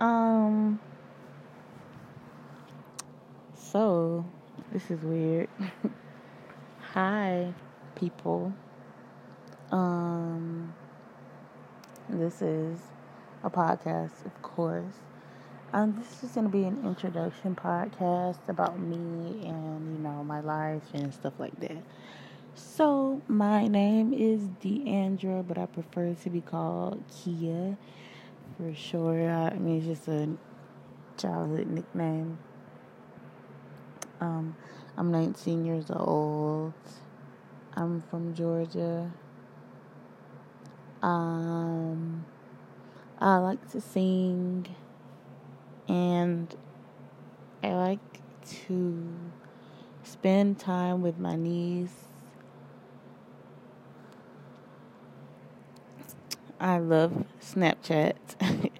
Um. So, this is weird. Hi, people. Um. This is a podcast, of course. Um, this is going to be an introduction podcast about me and, you know, my life and stuff like that. So, my name is Deandra, but I prefer to be called Kia for sure. I mean, it's just a childhood nickname. Um, I'm 19 years old. I'm from Georgia. Um, I like to sing and I like to spend time with my niece. I love Snapchat.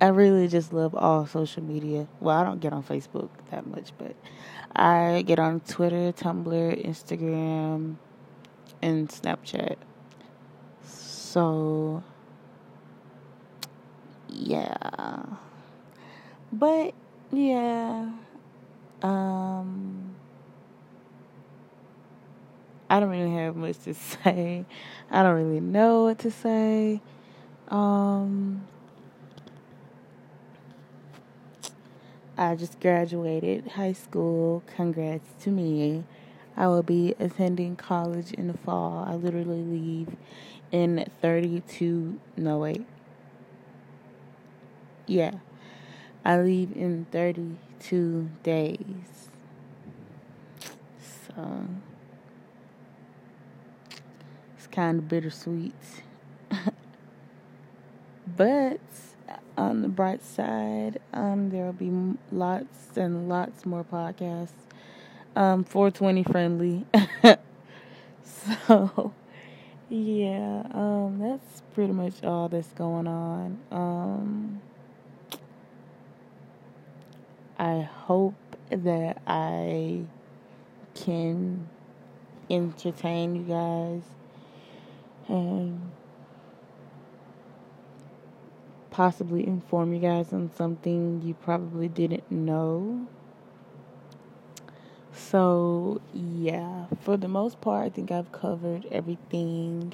I really just love all social media. Well, I don't get on Facebook that much, but I get on Twitter, Tumblr, Instagram, and Snapchat. So, yeah. But yeah, um, I don't really have much to say. I don't really know what to say. Um, I just graduated high school. Congrats to me. I will be attending college in the fall. I literally leave in 32, no, wait. Yeah. I leave in 32 days. So kind of bittersweet. but on the bright side, um, there will be lots and lots more podcasts. Um, 420 friendly. so yeah, um, that's pretty much all that's going on. Um, I hope that I can entertain you guys and possibly inform you guys on something you probably didn't know. So, yeah, for the most part, I think I've covered everything.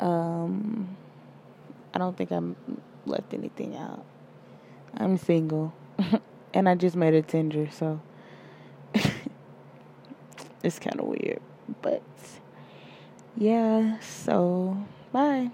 Um, I don't think I left anything out. I'm single. and I just made a Tinder, so it's kind of weird. But yeah, so bye.